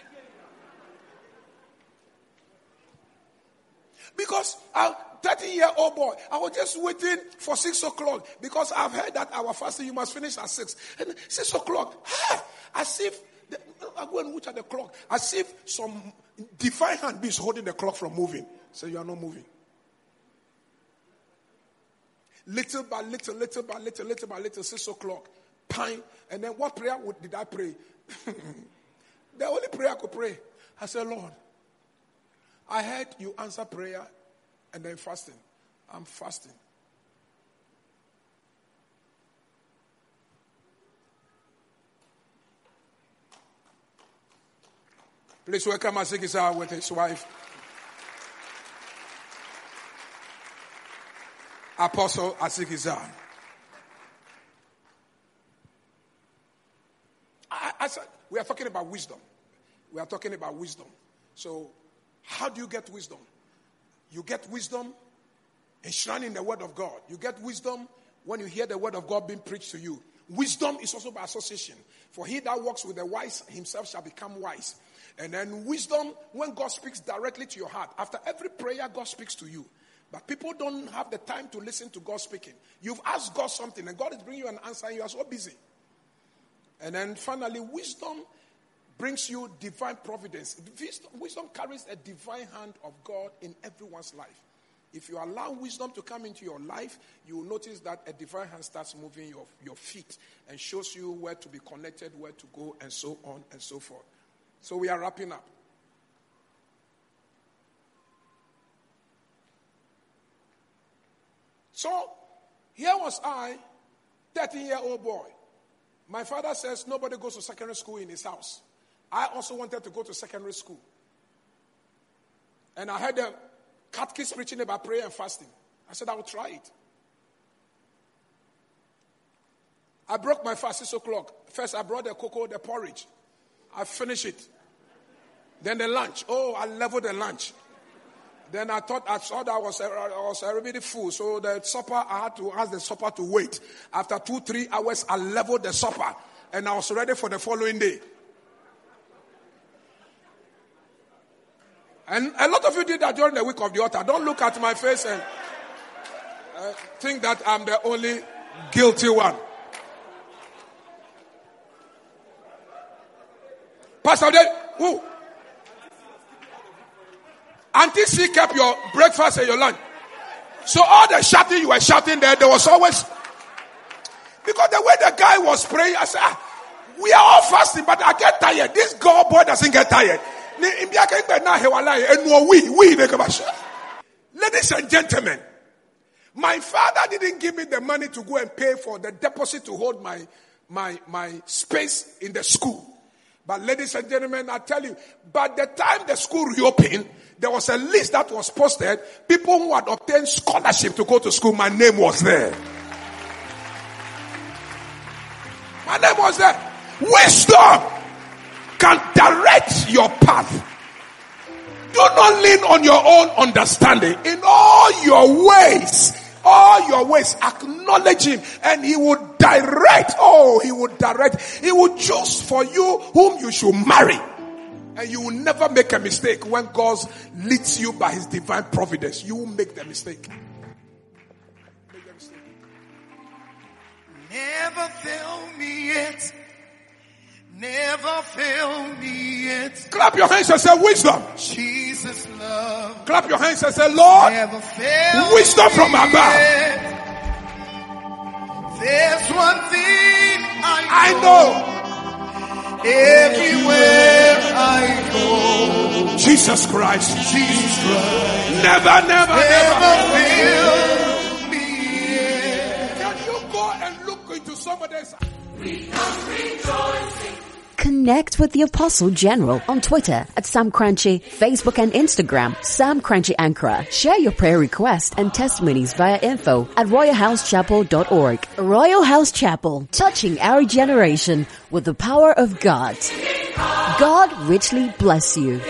Because a 13 year old boy, I was just waiting for six o'clock because I've heard that our fasting you must finish at six. And six o'clock, as if the, I go and look at the clock, as if some divine hand is holding the clock from moving. So you are not moving. Little by little, little by little, little by little, six o'clock, pine. And then what prayer would, did I pray? the only prayer I could pray. I said, Lord, I heard you answer prayer and then fasting. I'm fasting. Please welcome Asikisa uh, with his wife. Apostle uh, I said, we are talking about wisdom. We are talking about wisdom. So, how do you get wisdom? You get wisdom enshrined in the Word of God. You get wisdom when you hear the Word of God being preached to you. Wisdom is also by association. For he that walks with the wise himself shall become wise. And then wisdom, when God speaks directly to your heart, after every prayer, God speaks to you. But people don't have the time to listen to God speaking. You've asked God something and God is bringing you an answer and you are so busy. And then finally, wisdom brings you divine providence. Wisdom carries a divine hand of God in everyone's life. If you allow wisdom to come into your life, you will notice that a divine hand starts moving your, your feet and shows you where to be connected, where to go, and so on and so forth. So we are wrapping up. So here was I, 13 year old boy. My father says nobody goes to secondary school in his house. I also wanted to go to secondary school. And I had the catechist preaching about prayer and fasting. I said, I will try it. I broke my fast six o'clock. First, I brought the cocoa, the porridge. I finished it. Then the lunch. Oh, I leveled the lunch. Then I thought I saw that I was, I was already full. So the supper, I had to ask the supper to wait. After two, three hours, I leveled the supper. And I was ready for the following day. And a lot of you did that during the week of the altar. Don't look at my face and uh, think that I'm the only guilty one. Pastor, who? Auntie C kept your breakfast and your lunch. So all the shouting you were shouting there, there was always because the way the guy was praying, I said, ah, we are all fasting, but I get tired. This girl boy doesn't get tired. Ladies and gentlemen, my father didn't give me the money to go and pay for the deposit to hold my, my, my space in the school. But ladies and gentlemen, I tell you, by the time the school reopened, there was a list that was posted. People who had obtained scholarship to go to school, my name was there. My name was there. Wisdom can direct your path. Do not lean on your own understanding. In all your ways, all your ways, acknowledge him and he will direct. Oh, he will direct. He will choose for you whom you should marry. And you will never make a mistake when God leads you by his divine providence. You will make the mistake. Make the mistake. Never fail me yet. Never fail me yet. Clap your hands and say wisdom. Jesus love. Clap your hands and say, Lord, Never fail Wisdom from above. There's one thing I I know. know Everywhere I go. Jesus Christ. Jesus Christ. Never, never, Never never. fail me yet. Can you go and look into somebody's Connect with the Apostle General on Twitter at Sam Korankye, Facebook and Instagram, Sam Korankye Ankrah. Share your prayer requests and testimonies via info at royalhousechapel.org. Royalhouse Chapel, touching our generation with the power of God. God richly bless you.